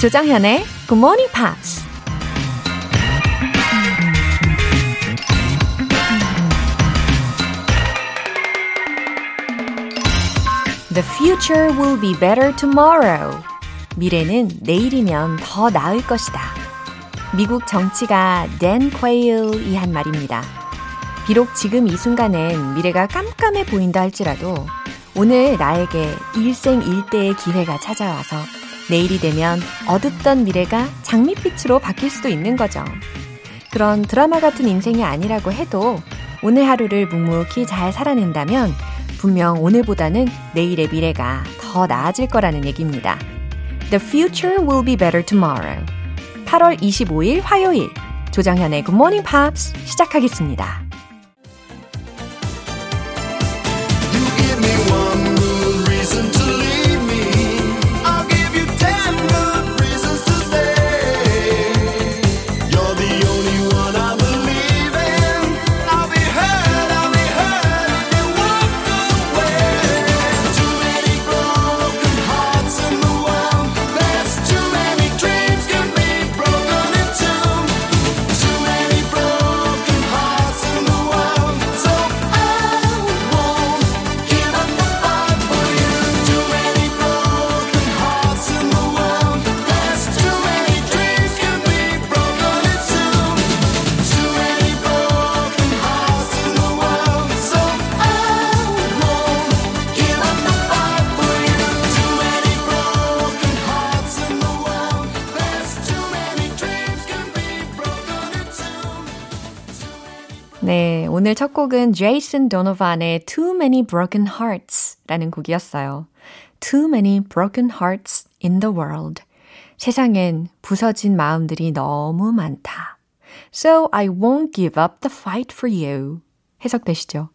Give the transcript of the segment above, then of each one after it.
조장현의 Good Morning Pops. The future will be better tomorrow. 미래는 내일이면 더 나을 것이다. 미국 정치가 댄 퀘일이 한 말입니다. 비록 지금 이 순간엔 미래가 깜깜해 보인다 할지라도 오늘 나에게 일생일대의 기회가 찾아와서 내일이 되면 어둡던 미래가 장밋빛으로 바뀔 수도 있는 거죠. 그런 드라마 같은 인생이 아니라고 해도 오늘 하루를 묵묵히 잘 살아낸다면 분명 오늘보다는 내일의 미래가 더 나아질 거라는 얘기입니다. The future will be better tomorrow. 8월 25일 화요일 조정현의 Good Morning Pops 시작하겠습니다. 곡은 제이슨 도노반의 Too Many Broken Hearts 라는 곡이었어요. Too many broken hearts in the world. 세상엔 부서진 마음들이 너무 많다. So I won't give up the fight for you. 해석되시죠?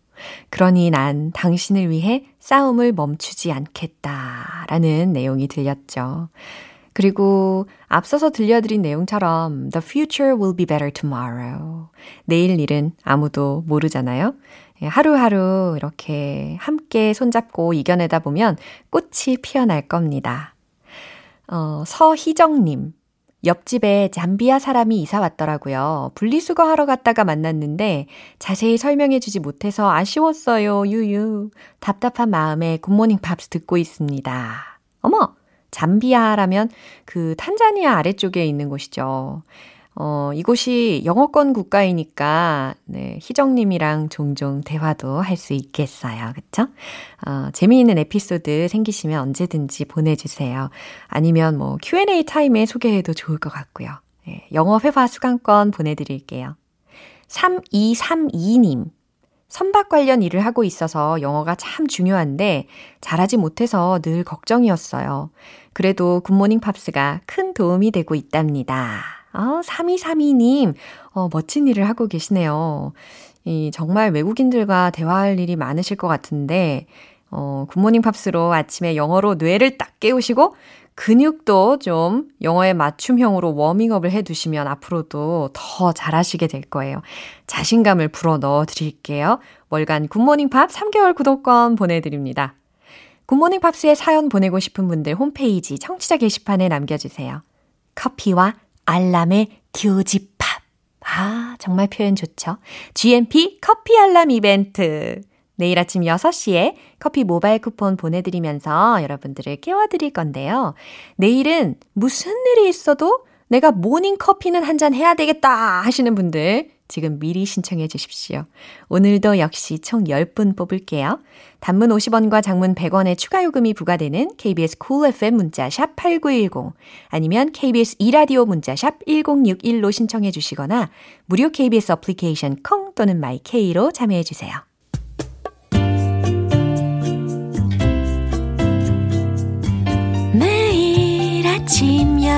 그러니 난 당신을 위해 싸움을 멈추지 않겠다. 라는 내용이 들렸죠. 그리고 앞서서 들려드린 내용처럼 The future will be better tomorrow. 내일 일은 아무도 모르잖아요. 예, 하루하루 이렇게 함께 손잡고 이겨내다 보면 꽃이 피어날 겁니다. 어, 서희정님. 옆집에 잠비아 사람이 이사 왔더라고요. 분리수거 하러 갔다가 만났는데 자세히 설명해 주지 못해서 아쉬웠어요. 유유. 답답한 마음에 굿모닝 팝스 듣고 있습니다. 어머! 잠비아라면 그 탄자니아 아래쪽에 있는 곳이죠. 어, 이곳이 영어권 국가이니까, 네, 희정님이랑 종종 대화도 할 수 있겠어요. 그쵸? 어, 재미있는 에피소드 생기시면 언제든지 보내주세요. 아니면 뭐 Q&A 타임에 소개해도 좋을 것 같고요. 네, 영어 회화 수강권 보내드릴게요. 3232님. 선박 관련 일을 하고 있어서 영어가 참 중요한데 잘하지 못해서 늘 걱정이었어요. 그래도 굿모닝 팝스가 큰 도움이 되고 있답니다. 어, 3232님, 어, 멋진 일을 하고 계시네요. 이, 정말 외국인들과 대화할 일이 많으실 것 같은데, 어, 굿모닝 팝스로 아침에 영어로 뇌를 딱 깨우시고, 근육도 좀 영어에 맞춤형으로 워밍업을 해 두시면 앞으로도 더 잘하시게 될 거예요. 자신감을 불어 넣어 드릴게요. 월간 굿모닝 팝스 3개월 구독권 보내드립니다. 굿모닝 팝스에 사연 보내고 싶은 분들 홈페이지 청취자 게시판에 남겨주세요. 커피와 알람의 교집합. 아, 정말 표현 좋죠. GMP 커피 알람 이벤트. 내일 아침 6시에 커피 모바일 쿠폰 보내드리면서 여러분들을 깨워드릴 건데요. 내일은 무슨 일이 있어도 내가 모닝 커피는 한 잔 해야 되겠다 하시는 분들 지금 미리 신청해 주십시오. 오늘도 역시 총 10분 뽑을게요. 단문 50원과 장문 100원의 추가 요금이 부과되는 KBS Cool FM 문자 샵 8910 아니면 KBS 이라디오 문자 샵 1061로 신청해 주시거나 무료 KBS 어플리케이션 콩 또는 마이케이로 참여해 주세요.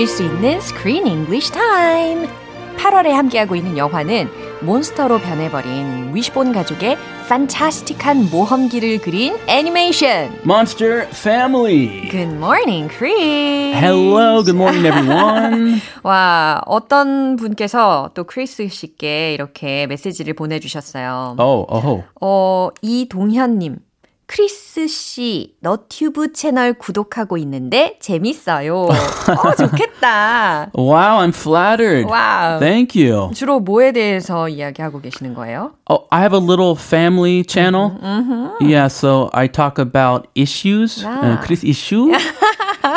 즐길 수 있는 Screen English Time. 8월에 함께하고 있는 영화는 몬스터로 변해버린 위시본 가족의 판타스틱한 모험기를 그린 애니메이션. Monster Family. Good morning, Chris. Hello, good morning, everyone. 와, 어떤 분께서 또 크리스 씨께 이렇게 메시지를 보내주셨어요. oh, oh. 어, 이동현님. 크리스 씨, 너튜브 채널 구독하고 있는데 재밌어요. 어, 좋겠다. Wow, I'm flattered. 와우. Thank you. 주로 뭐에 대해서 이야기하고 계시는 거예요? Oh, I have a little family channel. Mm-hmm. Yeah, so I talk about issues, uh, Ah. Chris issue.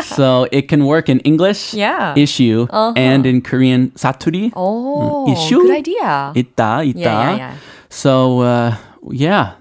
so it can work in English, Yeah. issue, and in Korean, saturi. 오, 이슈? good idea. 있다, 있다. Yeah, yeah, yeah. So, uh, yeah,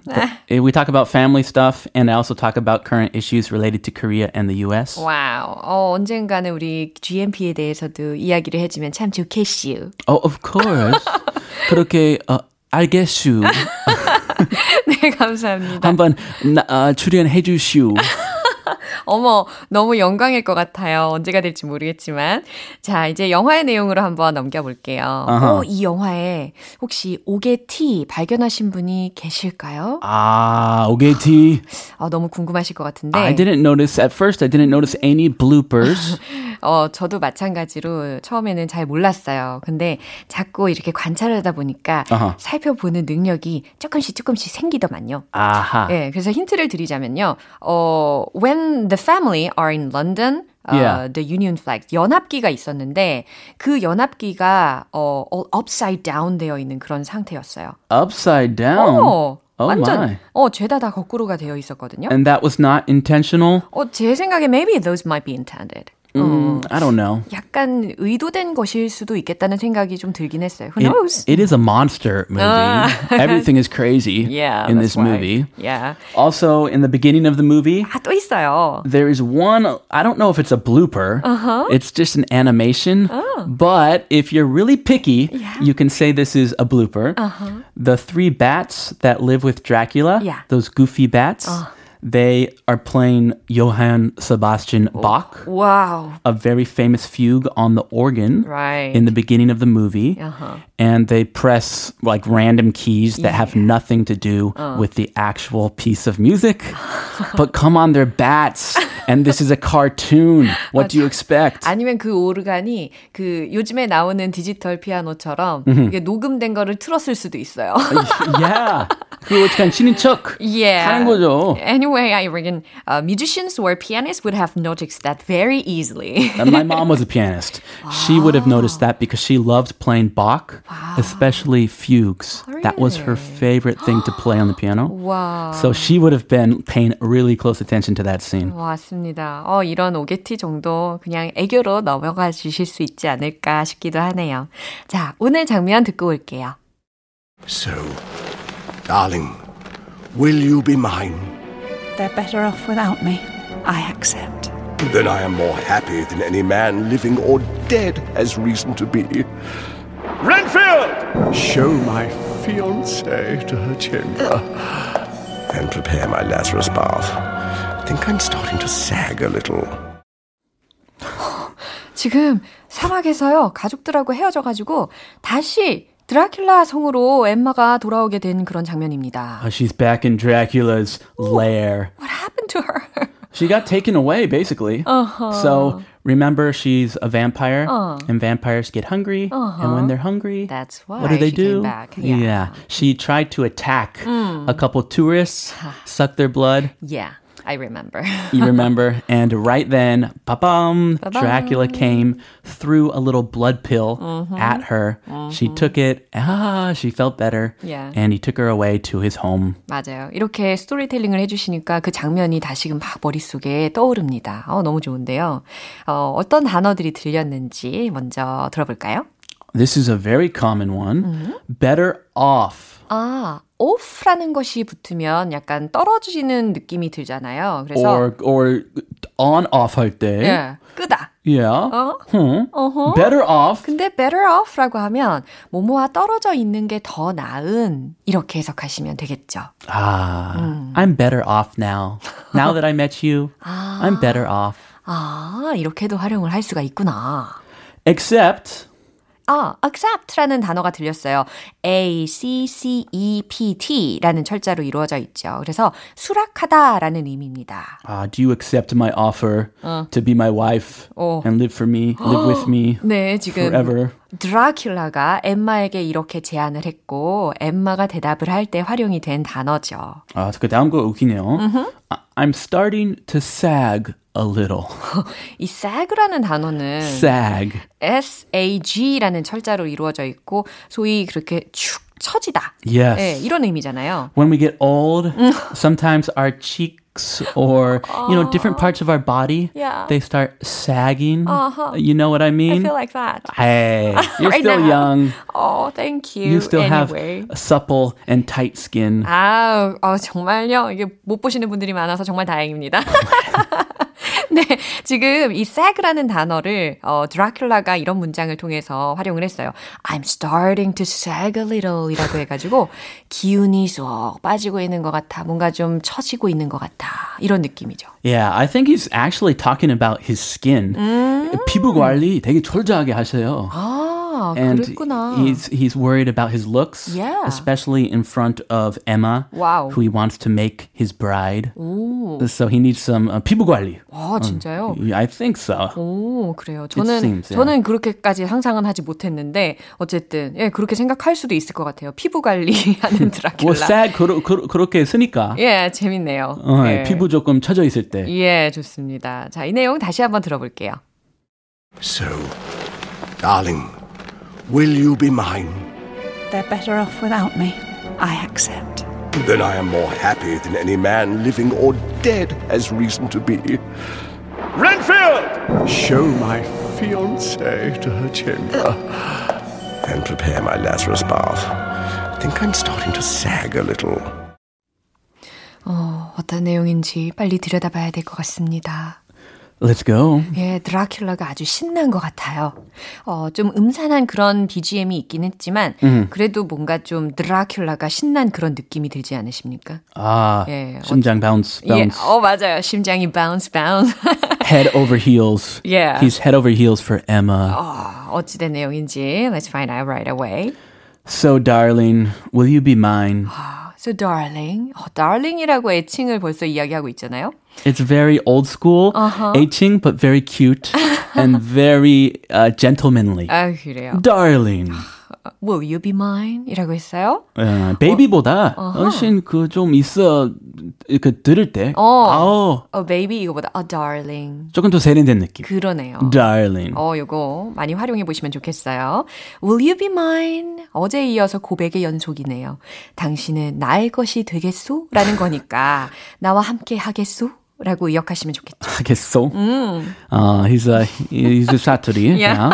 th- we talk about family stuff, and I also talk about current issues related to Korea and the U.S. 와우. 어, 언젠가는 우리 GMP에 대해서도 이야기를 해주면 참 좋겠슈. Oh, of course. 그렇게 어, 알겠슈. 네, 감사합니다. 한번 나, 어, 출연해 주슈. 어머, 너무 영광일 것 같아요. 언제가 될지 모르겠지만. 자, 이제 영화의 내용으로 한번 넘겨볼게요. 아하. 어, 이 영화에 혹시 옥의 티 발견하신 분이 계실까요? 아, 오게티. 어, 너무 궁금하실 것 같은데. I didn't notice at first. I didn't notice any bloopers. 어, 저도 마찬가지로 처음에는 잘 몰랐어요. 근데 자꾸 이렇게 관찰하다 보니까 아하. 살펴보는 능력이 조금씩 조금씩 생기더만요. 아하. 네, 그래서 힌트를 드리자면요. 어, when the family are in London, 어, Yeah. the Union flag, 연합기가 있었는데 그 연합기가 어, upside down 되어 있는 그런 상태였어요. Upside down. 어, Oh 완전 my. 어, 죄다 다 거꾸로가 되어 있었거든요. And that was not intentional. 어, 제 생각에 maybe those might be intended. 어, Mm, I don't know. 약간 의도된 것일 수도 있겠다는 생각이 좀 들긴 했어요. Who It, knows? it is a monster movie. Everything is crazy yeah, in that's this why. movie. Yeah. Also, in the beginning of the movie, 아, 또 있어요. there is one, I don't know if it's a blooper. Uh-huh. It's just an animation. Oh. But if you're really picky, you can say this is a blooper. The three bats that live with Dracula, Uh-huh. Yeah. Uh. those goofy bats, they are playing Johann Sebastian Oh. Bach, 와우. a very famous fugue on the organ Right. in the beginning of the movie. Uh-huh. And they press like random keys that have nothing to do Uh. with the actual piece of music. but come on, they're bats. And this is a cartoon. What do you expect? 아니면 그 오르간이 그 요즘에 나오는 디지털 피아노처럼 이게 녹음된 거를 틀었을 수도 있어요. yeah. 그거 약간 치는 척 yeah. 하는 거죠. Anyway, I reckon uh, musicians or pianists would have noticed that very easily. And my mom was a pianist. She would have noticed that because she loved playing Bach, especially fugues. That was her favorite thing to play on the piano. 와. So she would have been paying really close attention to that scene. 맞습니다. 어, 이런 오게티 정도 그냥 애교로 넘어가 주실 수 있지 않을까 싶기도 하네요. 자, 오늘 장면 듣고 올게요. So, darling, will you be mine? They're better off without me. I accept. Then I am more happy than any man living or dead has reason to be. Renfield! Show my fiancée to her chamber. And prepare my Lazarus bath. I think I'm starting to sag a little. 지금 사막에서요, 가족들하고 헤어져가지고 다시 드라큘라 성으로 엠마가 돌아오게 된 그런 장면입니다. Uh, she's back in Dracula's lair. What happened to her? She got taken away, basically. So remember, she's a vampire, and vampires get hungry. And when they're hungry, That's why what do they she do? came back. Yeah. She tried to attack a couple tourists, suck their blood. Yeah, I remember. You remember? and right then, ba-bum, Dracula came, threw a little blood pill at her. She took it. Ah, she felt better. Yeah. And he took her away to his home. 맞아요. 이렇게 스토리텔링을 해주시니까 그 장면이 다시금 막 머릿속에 떠오릅니다. 어, 너무 좋은데요. 어, 어떤 단어들이 들렸는지 먼저 들어볼까요? This is a very common one. Better off. 아, off라는 것이 붙으면 약간 떨어지는 느낌이 들잖아요. 그래서 or or on off 할 때. 예, 끄다. Yeah. 어? Hmm. 어허. Better off. 근데 better off라고 하면 뭐뭐와 떨어져 있는 게 더 나은 이렇게 해석하시면 되겠죠. Ah, I'm better off now. Now that I met you, I'm better off. 아, 이렇게도 활용을 할 수가 있구나. Except 아, accept라는 단어가 들렸어요. A, C, C, E, P, T라는 철자로 이루어져 있죠. 그래서 수락하다라는 의미입니다. uh, do you accept my offer to be my wife 어. and live for me, live with me 네, 지금 forever? 드라큘라가 엠마에게 이렇게 제안을 했고 엠마가 대답을 할 때 활용이 된 단어죠. 아, 그 다음 거 웃기네요. I- I'm starting to sag a little. 이 sag라는 단어는 sag. S-A-G라는 철자로 이루어져 있고 소위 그렇게 축 처지다. Yes. 네, 이런 의미잖아요. When we get old, sometimes our cheeks or you know different parts of our body Yeah. they start sagging. Uh-huh. You know what I I mean? feel like that. Hey, you're Right still now. young. Oh, thank you. You still anyway. have a supple and tight skin. 아, 어, 정말요? 이게 못 보시는 분들이 많아서 정말 다행입니다. 네, 지금 이 sag라는 단어를 어, 드라큘라가 이런 문장을 통해서 활용을 했어요. I'm starting to sag a little 이라고 해가지고 기운이 쏙 빠지고 있는 것 같아. 뭔가 좀 처지고 있는 것 같아. 이런 느낌이죠. Yeah, I think he's actually talking about his skin. 피부 관리 되게 철저하게 하세요. 아, and 그랬구나. he's he's worried about his looks, Yeah. especially in front of Emma, Wow. who he wants to make his bride. 오, So he needs some uh, 피부 관리. 아, 진짜요? I think so. 오, 그래요. 저는, seems, yeah. 저는 그렇게까지 상상은 하지 못했는데, 어쨌든, 예, 그렇게 생각할 수도 있을 것 같아요. 피부 관리하는 드라큘라. 뭐 sag 그러, 그러, 그렇게 쓰니까 예, 재밌네요. 어, 예. 피부 조금 처져 있을 때. 예, 좋습니다. 자, 이 내용 다시 한번 들어볼게요. So, darling, will you be mine? They're better off without me. I accept. Then I am more happy than any man, living or dead, has reason to be. Renfield! Show my fiancée to her chamber and prepare my Lazarus bath. I think I'm starting to sag a little. 어, 어떤 내용인지 빨리 들여다봐야 될 것 같습니다. Let's go. 예, 드라큘라가 아주 신난 것 같아요. 어, 좀 음산한 그런 BGM이 있긴 했지만, 그래도 뭔가 좀 드라큘라가 신난 그런 느낌이 들지 않으십니까? 아, 예, 심장 bounce, 예, bounce, 어, 맞아요. 심장이 bounce, bounce. head over heels. Yeah. He's head over heels for Emma. 어, 어찌된 내용인지 let's find out right away. So, darling, will you be mine? So darling, 어, darling이라고 애칭을 벌써 이야기하고 있잖아요. It's very old school, 애칭, but very cute and very uh, gentlemanly. 아, 그래요. Darling. Will you be mine? 이라고 했어요. 어, 베이비보다 훨씬 그 좀 있어 그 들을 때 어. 아우 어, baby 이거보다 a darling. 조금 더 세련된 느낌. 그러네요. Darling. 어, 요거 많이 활용해 보시면 좋겠어요. Will you be mine? 어제 이어서 고백의 연속이네요. 당신은 나의 것이 되겠소? 라는 거니까 나와 함께 하겠소? 라고 이역하시면 좋겠죠. 하겠소. Uh, he's a he's a 사투리. Yeah.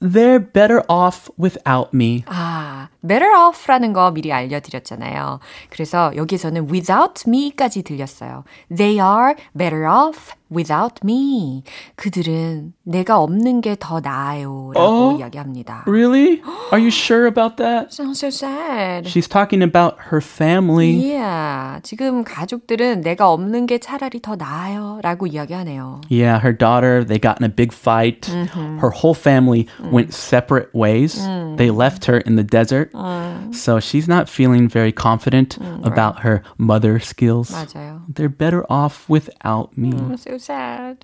They're better off without me. 아, better off라는 거 미리 알려드렸잖아요. 그래서 여기서는 without me까지 들렸어요. They are better off without me. 그들은 내가 없는 게 더 나아요. 라고 어? 이야기합니다. Really? Are you sure about that? Sounds so sad. She's talking about her family. Yeah. 지금 가족들은 내가 없는 게 차라리 더 나아요. 라고 이야기하네요. Yeah, her daughter, they got in a big fight. Her whole family went separate ways. They left her in the desert. So she's not feeling very confident about her mother skills. 맞아요. They're better off without me. So sad.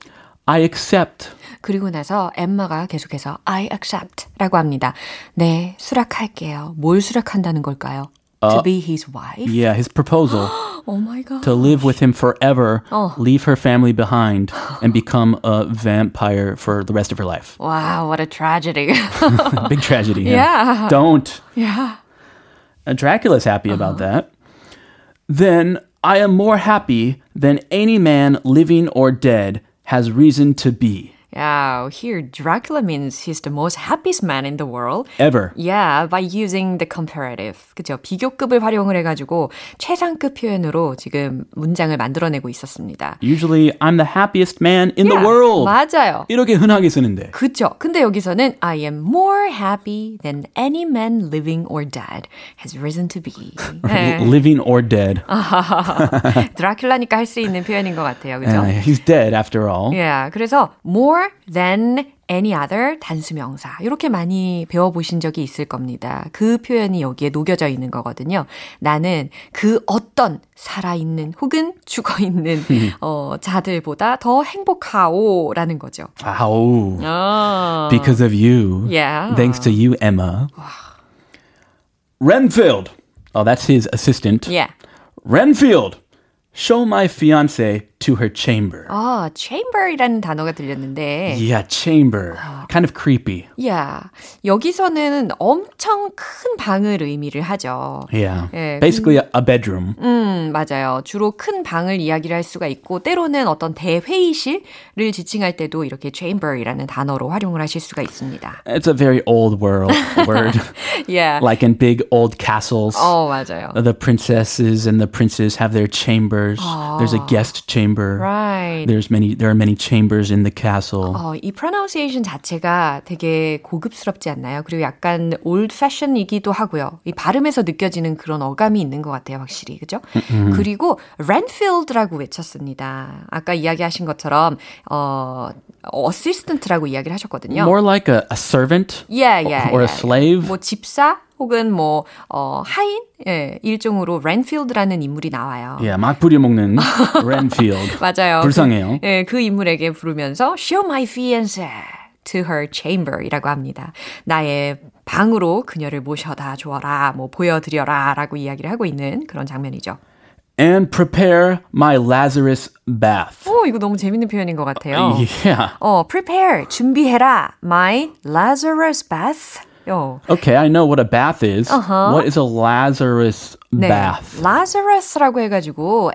I accept. 그리고 나서 엠마가 계속해서 I accept 라고 합니다. 네, 수락할게요. 뭘 수락한다는 걸까요? To be his wife? Yeah, his proposal Oh my god. to live with him forever, leave her family behind, and become a vampire for the rest of her life. Wow, what a tragedy. Big tragedy. Yeah. Don't. yeah. Uh, Dracula's happy about that. Then I am more happy than any man living or dead has reason to be. Yeah, here Dracula means he's the most happiest man in the world. Ever. Yeah, by using the comparative. 그죠? 비교급을 활용을 해 가지고 최상급 표현으로 지금 문장을 만들어내고 있었습니다. Usually, I'm the happiest man in the Yeah, world. 맞아요. 이렇게 흔하게 쓰는데. 그쵸. 근데 여기서는 I am more happy than any man living or dead has risen to be. 네. Living or dead. 드라큘라니까 할 수 있는 표현인 것 같아요. 그죠? Uh, he's dead after all. Yeah, 그래서 more than any other 단수명사 이렇게 많이 배워보신 적이 있을 겁니다. 그 표현이 여기에 녹여져 있는 거거든요. 나는 그 어떤 살아있는 혹은 죽어있는 어, 자들보다 더 행복하오라는 거죠. Ow. 아, Because of you. Yeah. Thanks to you, Emma. Renfield. Oh, that's his assistant. yeah. Renfield. Show my fiance to her chamber. 아, chamber이라는 단어가 들렸는데 Yeah, chamber. Kind of creepy. Yeah. 여기서는 엄청 큰 방을 의미를 하죠. Yeah. 예, Basically, a, a bedroom. 음, 맞아요. 주로 큰 방을 이야기를 할 수가 있고, 때로는 어떤 대회의실을 지칭할 때도 이렇게 chamber이라는 단어로 활용을 하실 수가 있습니다. It's a very old world word. Yeah. like in big old castles. 어, 맞아요. The princesses and the princes have their chambers. There's a guest chamber. Right. There's many. There are many chambers in the castle. 어, 이 pronunciation 자체가 되게 고급스럽지 않나요? 그리고 약간 old fashion이기도 하고요. 이 발음에서 느껴지는 그런 어감이 있는 것 같아요, 확실히. 그죠? 그리고 Renfield라고 외쳤습니다. 아까 이야기하신 것처럼, 어, assistant라고 이야기를 하셨거든요. More like a, a servant Yeah, yeah, or a yeah. slave. 뭐 집사 혹은 뭐 어, 하인 예, 일종으로 렌필드라는 인물이 나와요. Yeah, 막 부려먹는 Renfield. 맞아요. 불쌍해요. 그, 예, 그 인물에게 부르면서 show my fiancé to her chamber이라고 합니다. 나의 방으로 그녀를 모셔다 주어라, 뭐 보여드려라 라고 이야기를 하고 있는 그런 장면이죠. And prepare my Lazarus bath. 오, 이거 너무 재밌는 표현인 것 같아요. Yeah. 어, prepare 준비해라 my Lazarus bath. 요. Okay, I know what a bath is. Uh-huh. What is a Lazarus 네, bath? Lazarus라고 해가지고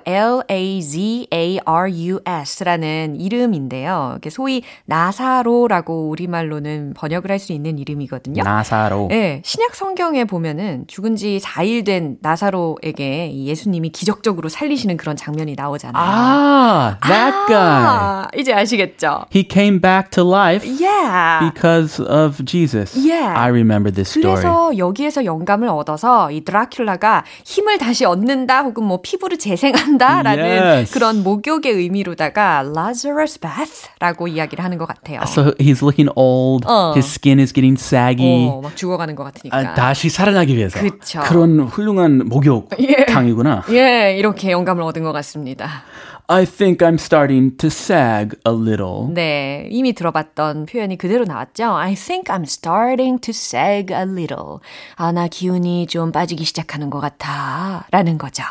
L-A-Z-A-R-U-S라는 이름인데요. 이렇게 소위 나사로라고 우리말로는 번역을 할 수 있는 이름이거든요. 나사로. 네, 신약 성경에 보면은 죽은 지 4일 된 나사로에게 이 예수님이 기적적으로 살리시는 그런 장면이 나오잖아요. Ah, that guy. 아, 이제 아시겠죠? He came back to life Yeah. because of Jesus. Yeah. I remember this story. 그래서 여기에서 영감을 얻어서 이 드라큘라가 힘을 다시 얻는다 혹은 뭐 피부를 재생한다라는 Yes. 그런 목욕의 의미로다가 Lazarus bath라고 이야기를 하는 것 같아요. So he's looking old. 어. His skin is getting saggy. 어, 막 죽어가는 것 같으니까. 아, 다시 살아나기 위해서. 그쵸. 그런 훌륭한 목욕탕이구나. 예, 이렇게 영감을 얻은 것 같습니다. I think I'm starting to sag a little. 네, 이미 들어봤던 표현이 그대로 나왔죠. I think I'm starting to sag a little. 아, 나 기운이 좀 빠지기 시작하는 것 같아. 라는 거죠.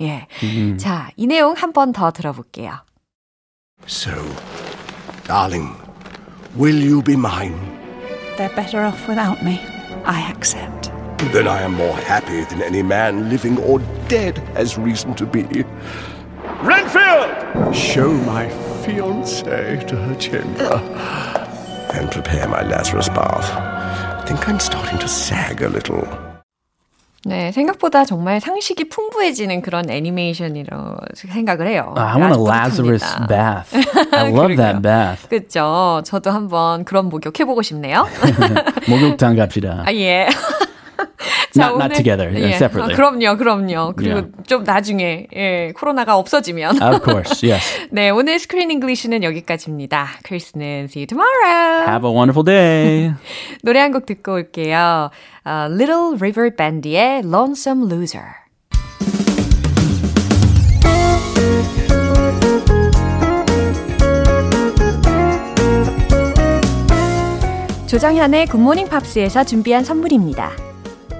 예. 자, 이 내용 한 번 더 들어볼게요. So, darling, will you be mine? They're better off without me. I accept. Then I am more happy than any man living or dead has reason to be. Renfield! Show my fiancée to her chamber. And prepare my Lazarus bath. I think I'm starting to sag a little. 네, 생각보다 정말 상식이 풍부해지는 그런 애니메이션이라고 생각을 해요. I want a Lazarus bath. I love that bath. 그쵸. 저도 한번 그런 목욕 해 보고 싶네요. 목욕탕 갑시다. 아, 예. Not- not together, 예. separately. 아, 그럼요, 그럼요. 그리고 Yeah. 좀 나중에, 예, 코로나가 없어지면. Of course, yes. 네, 오늘 Screen English는 여기까지입니다. 크리스는 see you tomorrow. Have a wonderful day. 노래 한 곡 듣고 올게요. 어, Little River Band의 Lonesome Loser. 조정현의 굿모닝 팝스에서 준비한 선물입니다.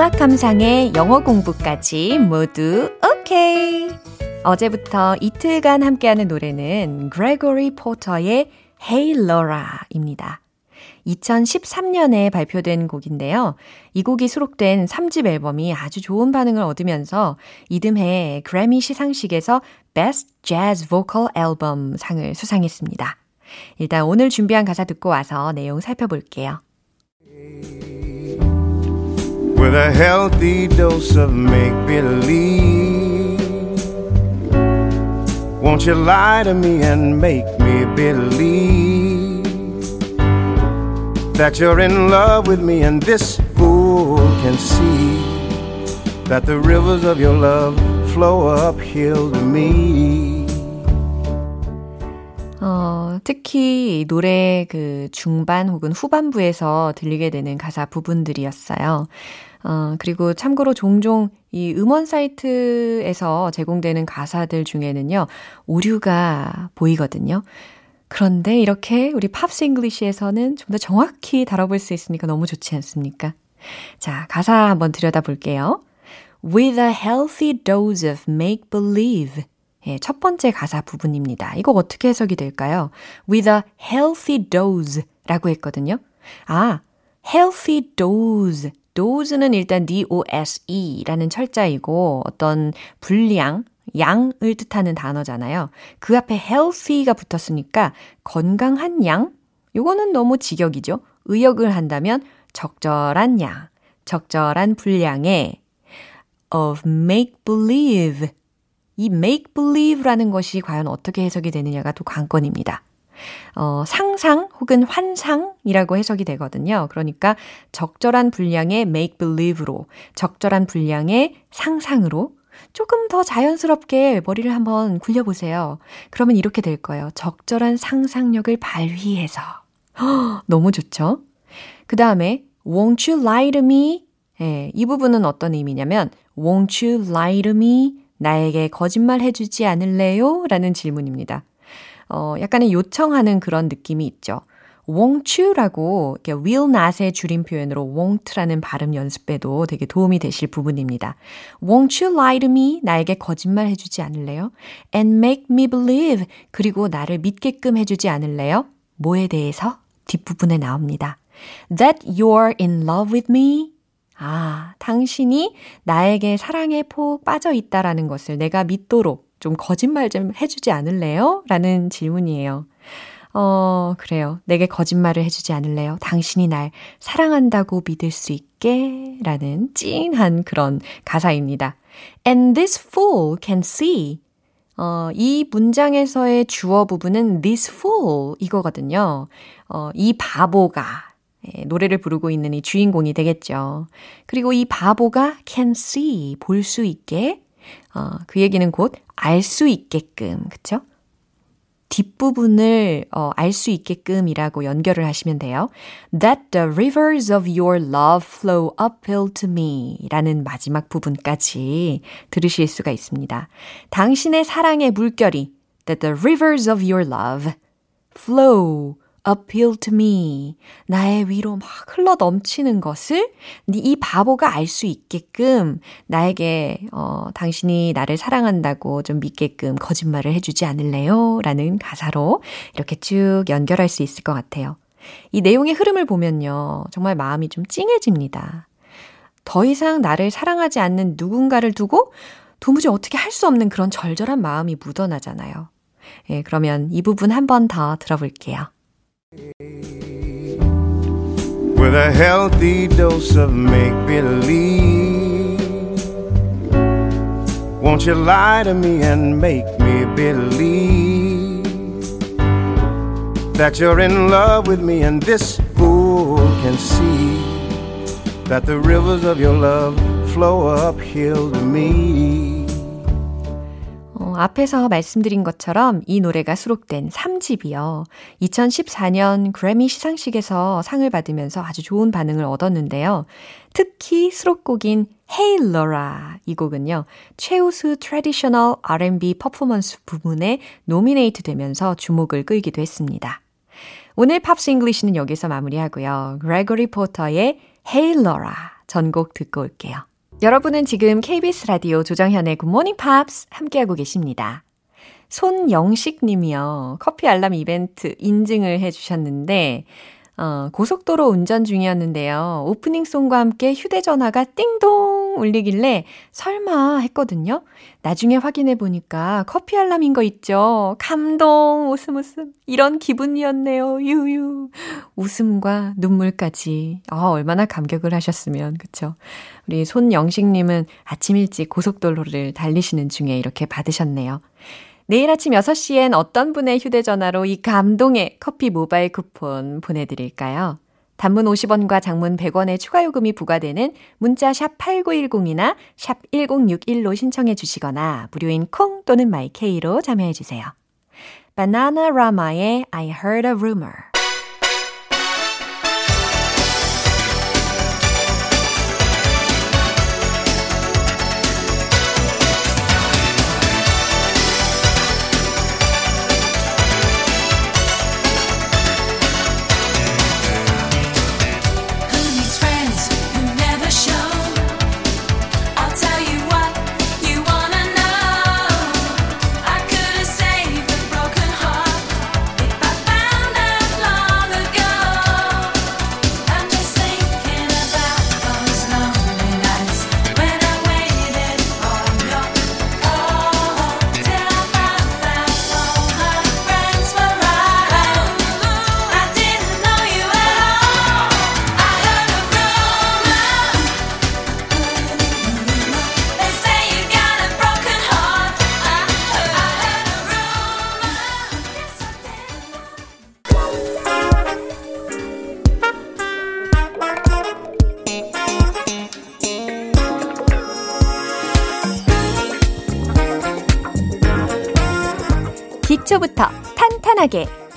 음악 감상에 영어 공부까지 모두 오케이. 어제부터 이틀간 함께하는 노래는 Gregory Porter의 Hey Laura입니다. 2013년에 발표된 곡인데요. 이 곡이 수록된 3집 앨범이 아주 좋은 반응을 얻으면서 이듬해 그래미 시상식에서 Best Jazz Vocal Album 상을 수상했습니다. 일단 오늘 준비한 가사 듣고 와서 내용 살펴볼게요. With a healthy dose of make believe. Won't you lie to me and make me believe that you're in love with me and this fool can see that the rivers of your love flow uphill to me. 어, 특히 노래 그 중반 혹은 후반부에서 들리게 되는 가사 부분들이었어요. 어, 그리고 참고로 종종 이 음원 사이트에서 제공되는 가사들 중에는요, 오류가 보이거든요. 그런데 이렇게 우리 Pops English에서는 좀 더 정확히 다뤄볼 수 있으니까 너무 좋지 않습니까? 자, 가사 한번 들여다볼게요. With a healthy dose of make believe. 예, 첫 번째 가사 부분입니다. 이거 어떻게 해석이 될까요? With a healthy dose 라고 했거든요. 아, healthy dose. Dose는 일단 D-O-S-E라는 철자이고 어떤 분량, 양을 뜻하는 단어잖아요. 그 앞에 healthy가 붙었으니까 건강한 양? 요거는 너무 직역이죠. 의역을 한다면 적절한 양, 적절한 분량의 of make believe. 이 make believe라는 것이 과연 어떻게 해석이 되느냐가 또 관건입니다. 어, 상상 혹은 환상이라고 해석이 되거든요. 그러니까 적절한 분량의 make believe로, 적절한 분량의 상상으로 조금 더 자연스럽게 머리를 한번 굴려보세요. 그러면 이렇게 될 거예요. 적절한 상상력을 발휘해서. 허, 너무 좋죠? 그 다음에, won't you lie to me? 예, 이 부분은 어떤 의미냐면, won't you lie to me? 나에게 거짓말 해주지 않을래요? 라는 질문입니다. 어, 약간의 요청하는 그런 느낌이 있죠. won't you라고 이렇게 will not의 줄임 표현으로 won't라는 발음 연습에도 되게 도움이 되실 부분입니다. won't you lie to me? 나에게 거짓말 해주지 않을래요? and make me believe 그리고 나를 믿게끔 해주지 않을래요? 뭐에 대해서? 뒷부분에 나옵니다. that you're in love with me? 아, 당신이 나에게 사랑에 폭 빠져 있다라는 것을 내가 믿도록 좀 거짓말 좀 해주지 않을래요? 라는 질문이에요. 어, 그래요. 내게 거짓말을 해주지 않을래요? 당신이 날 사랑한다고 믿을 수 있게? 라는 찐한 그런 가사입니다. And this fool can see. 어, 이 문장에서의 주어 부분은 this fool 이거거든요. 어, 이 바보가 예, 노래를 부르고 있는 이 주인공이 되겠죠. 그리고 이 바보가 can see, 볼 수 있게 어, 그 얘기는 곧 알 수 있게끔, 그쵸? 뒷부분을 어, 알 수 있게끔이라고 연결을 하시면 돼요. That the rivers of your love flow uphill to me 라는 마지막 부분까지 들으실 수가 있습니다. 당신의 사랑의 물결이 That the rivers of your love flow appeal to me. 나의 위로 막 흘러 넘치는 것을 이 바보가 알 수 있게끔 나에게 어, 당신이 나를 사랑한다고 좀 믿게끔 거짓말을 해주지 않을래요? 라는 가사로 이렇게 쭉 연결할 수 있을 것 같아요. 이 내용의 흐름을 보면요. 정말 마음이 좀 찡해집니다. 더 이상 나를 사랑하지 않는 누군가를 두고 도무지 어떻게 할 수 없는 그런 절절한 마음이 묻어나잖아요. 예, 그러면 이 부분 한 번 더 들어볼게요. With a healthy dose of make believe. Won't you lie to me and make me believe that you're in love with me and this fool can see that the rivers of your love flow uphill to me. 앞에서 말씀드린 것처럼 이 노래가 수록된 3집이요. 2014년 그래미 시상식에서 상을 받으면서 아주 좋은 반응을 얻었는데요. 특히 수록곡인 Hey Laura 이 곡은요. 최우수 traditional R&B performance 부분에 노미네이트 되면서 주목을 끌기도 했습니다. 오늘 Pops English는 여기서 마무리하고요. 그레고리 포터의 Hey Laura 전곡 듣고 올게요. 여러분은 지금 KBS 라디오 조정현의 굿모닝 팝스 함께하고 계십니다. 손영식 님이요. 커피 알람 이벤트 인증을 해 주셨는데 어, 고속도로 운전 중이었는데요. 오프닝 송과 함께 휴대전화가 띵동 울리길래 설마 했거든요. 나중에 확인해 보니까 커피 알람인 거 있죠. 감동, 웃음 웃음. 이런 기분이었네요. 유유. 웃음과 눈물까지. 아, 얼마나 감격을 하셨으면, 그쵸? 우리 손영식님은 아침 일찍 고속도로를 달리시는 중에 이렇게 받으셨네요. 내일 아침 6시엔 어떤 분의 휴대전화로 이 감동의 커피 모바일 쿠폰 보내드릴까요? 단문 50원과 장문 100원의 추가 요금이 부과되는 문자 샵 8910이나 샵 1061로 신청해 주시거나 무료인 콩 또는 마이케이로 참여해 주세요. 바나나 라마의 I heard a rumor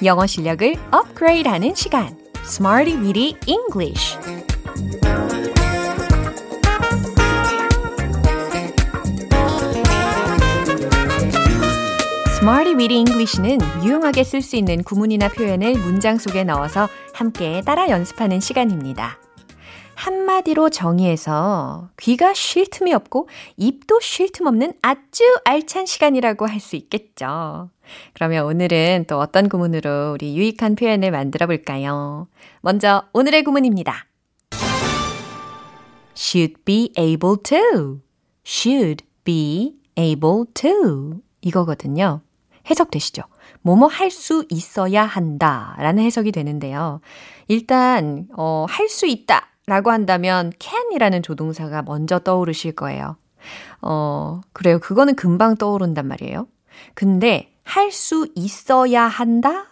영어 실력을 업그레이드하는 시간, Smarty Weedy English. Smarty Weedy English는 유용하게 쓸 수 있는 구문이나 표현을 문장 속에 넣어서 함께 따라 연습하는 시간입니다. 한마디로 정의해서 귀가 쉴 틈이 없고 입도 쉴 틈 없는 아주 알찬 시간이라고 할 수 있겠죠. 그러면 오늘은 또 어떤 구문으로 우리 유익한 표현을 만들어 볼까요? 먼저 오늘의 구문입니다. should be able to. should be able to. 이거거든요. 해석되시죠? 뭐뭐 할 수 있어야 한다 라는 해석이 되는데요. 일단, 어, 할 수 있다 라고 한다면 can이라는 조동사가 먼저 떠오르실 거예요. 어, 그래요. 그거는 금방 떠오른단 말이에요. 근데 할 수 있어야 한다?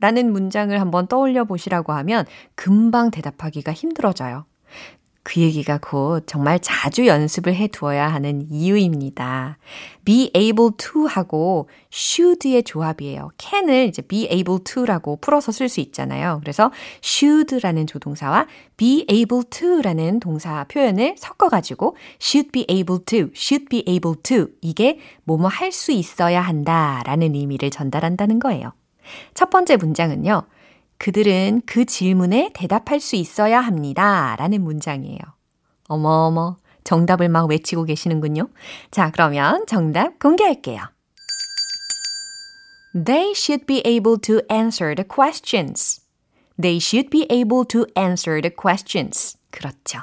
라는 문장을 한번 떠올려 보시라고 하면 금방 대답하기가 힘들어져요. 그 얘기가 곧 정말 자주 연습을 해 두어야 하는 이유입니다. be able to 하고 should의 조합이에요. can을 이제 be able to라고 풀어서 쓸 수 있잖아요. 그래서 should라는 조동사와 be able to라는 동사 표현을 섞어가지고 should be able to, should be able to 이게 뭐뭐 할 수 있어야 한다라는 의미를 전달한다는 거예요. 첫 번째 문장은요. 그들은 그 질문에 대답할 수 있어야 합니다. 라는 문장이에요. 어머어머, 정답을 막 외치고 계시는군요. 자, 그러면 정답 공개할게요. They should be able to answer the questions. They should be able to answer the questions. 그렇죠.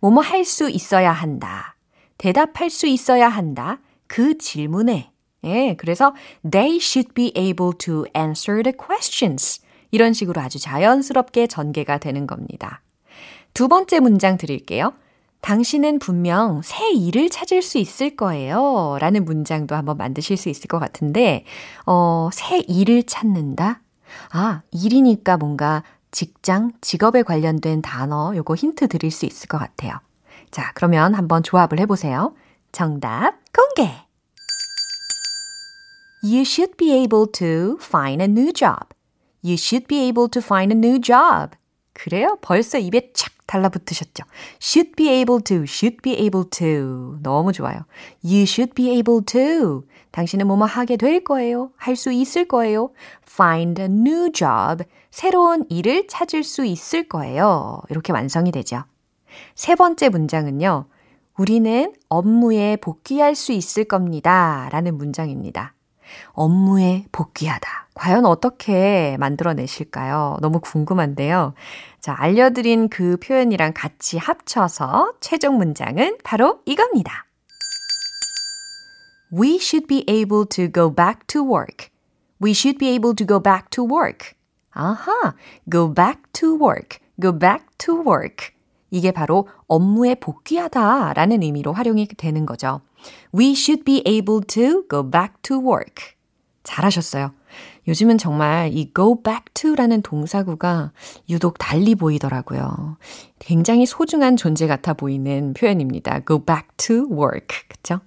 뭐뭐 할 수 있어야 한다. 대답할 수 있어야 한다. 그 질문에. 예, 그래서 they should be able to answer the questions. 이런 식으로 아주 자연스럽게 전개가 되는 겁니다. 두 번째 문장 드릴게요. 당신은 분명 새 일을 찾을 수 있을 거예요. 라는 문장도 한번 만드실 수 있을 것 같은데, 어, 새 일을 찾는다? 아, 일이니까 뭔가 직장, 직업에 관련된 단어, 요거 힌트 드릴 수 있을 것 같아요. 자, 그러면 한번 조합을 해보세요. 정답 공개! You should be able to find a new job. You should be able to find a new job. 그래요? 벌써 입에 착 달라붙으셨죠? should be able to, should be able to. 너무 좋아요. You should be able to. 당신은 뭐뭐 하게 될 거예요. 할 수 있을 거예요. find a new job. 새로운 일을 찾을 수 있을 거예요. 이렇게 완성이 되죠. 세 번째 문장은요. 우리는 업무에 복귀할 수 있을 겁니다. 라는 문장입니다. 업무에 복귀하다. 과연 어떻게 만들어내실까요? 너무 궁금한데요. 자, 알려드린 그 표현이랑 같이 합쳐서 최종 문장은 바로 이겁니다. We should be able to go back to work. We should be able to go back to work. 아하, go back to work. go back to work. 이게 바로 업무에 복귀하다 라는 의미로 활용이 되는 거죠. We should be able to go back to work. 잘하셨어요. 요즘은 정말 이 go back to라는 동사구가 유독 달리 보이더라고요. 굉장히 소중한 존재 같아 보이는 표현입니다. go back to work. 그쵸?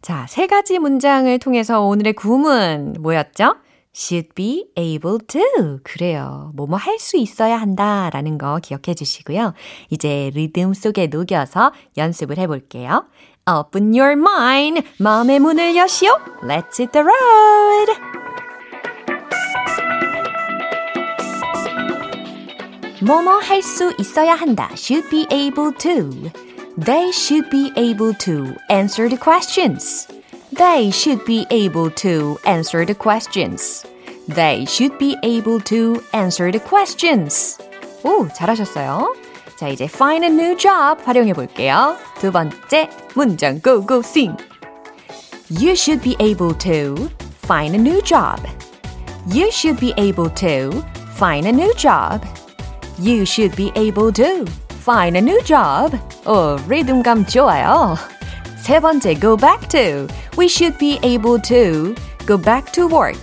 자, 세 가지 문장을 통해서 오늘의 구문 뭐였죠? should be able to. 그래요. 뭐뭐 할 수 있어야 한다 라는 거 기억해 주시고요. 이제 리듬 속에 녹여서 연습을 해 볼게요. Open your mind. 마음의 문을 여시오. Let's hit the road. 뭐뭐 할 수 있어야 한다. should be able to. They should be able to answer the questions. They should be able to answer the questions. They should be able to answer the questions. 오, 잘하셨어요. 자, 이제 find a new job 활용해 볼게요. 두 번째 문장 go go sing. You should be able to find a new job. You should be able to find a new job. You should be able to find a new job. 오, 리듬감 좋아요. 세 번째 go back to. We should be able to go back to work.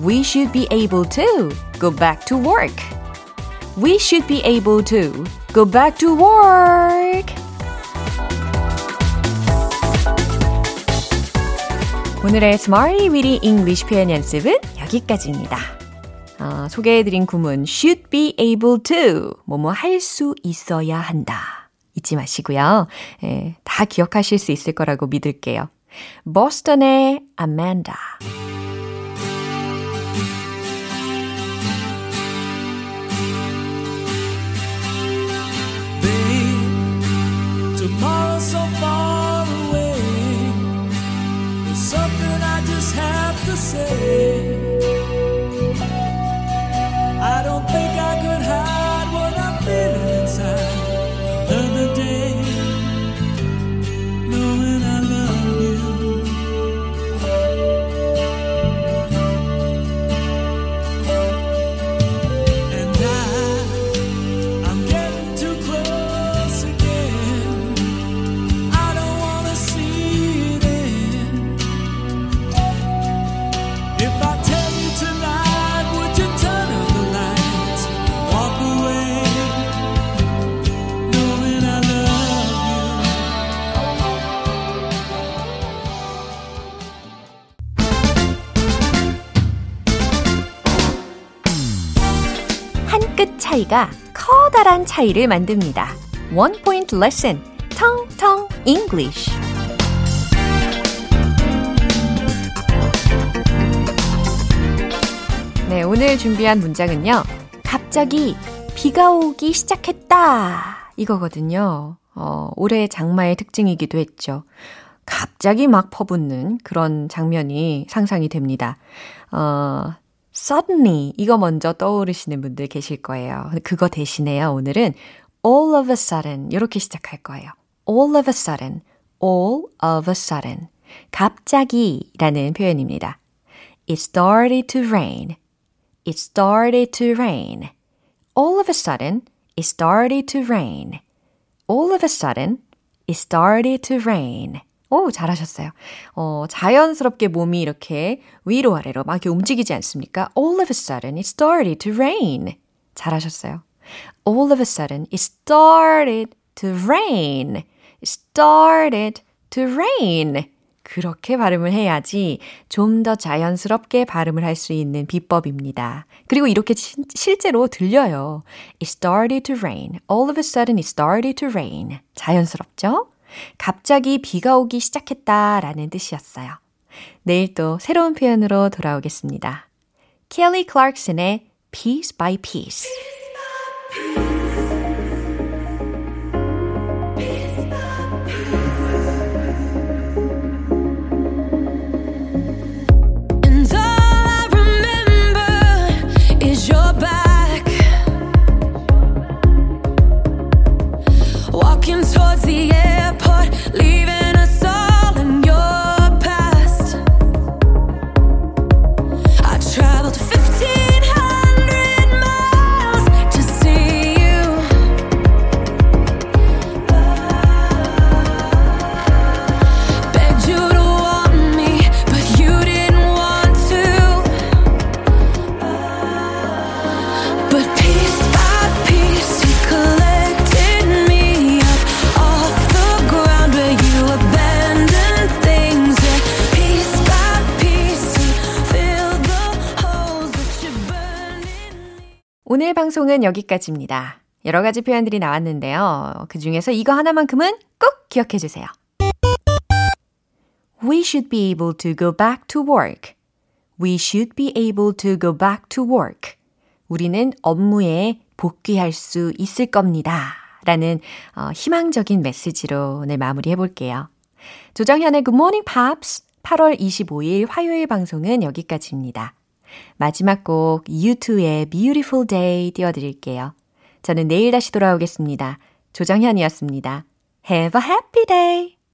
We should be able to go back to work. We should be able to go back to work. 오늘의 Smarty Weedy English 표현 연습은 여기까지입니다. 어, 소개해드린 구문 should be able to 뭐뭐 할 수 있어야 한다. 잊지 마시고요. 예, 다 기억하실 수 있을 거라고 믿을게요. 보스턴의 Amanda. Tomorrow's 차이가 커다란 차이를 만듭니다. One point lesson. 텅텅 English. 네, 오늘 준비한 문장은요. 갑자기 비가 오기 시작했다. 이거거든요. 어, 올해 장마의 특징이기도 했죠. 갑자기 막 퍼붓는 그런 장면이 상상이 됩니다. 어, suddenly 이거 먼저 떠오르시는 분들 계실 거예요. 그거 대신에요. 오늘은 all of a sudden 이렇게 시작할 거예요. all of a sudden, all of a sudden. 갑자기라는 표현입니다. It started to rain. It started to rain. All of a sudden, it started to rain. All of a sudden, it started to rain. 오, 잘하셨어요. 어, 자연스럽게 몸이 이렇게 위로 아래로 막 이렇게 움직이지 않습니까? All of a sudden, it started to rain. 잘하셨어요. All of a sudden, it started to rain. It started to rain. 그렇게 발음을 해야지 좀 더 자연스럽게 발음을 할 수 있는 비법입니다. 그리고 이렇게 시, 실제로 들려요. It started to rain. All of a sudden it started to rain. 자연스럽죠? 갑자기 비가 오기 시작했다 라는 뜻이었어요. 내일 또 새로운 표현으로 돌아오겠습니다. 켈리 클락슨의 Piece by Piece. And all I 방송은 여기까지입니다. 여러 가지 표현들이 나왔는데요. 그 중에서 이거 하나만큼은 꼭 기억해 주세요. We should be able to go back to work. We should be able to go back to work. 우리는 업무에 복귀할 수 있을 겁니다. 라는 어, 희망적인 메시지로 오늘 마무리해 볼게요. 조정현의 Good Morning Pops 8월 25일 화요일 방송은 여기까지입니다. 마지막 곡 U2의 Beautiful Day 띄워드릴게요. 저는 내일 다시 돌아오겠습니다. 조정현이었습니다. Have a happy day!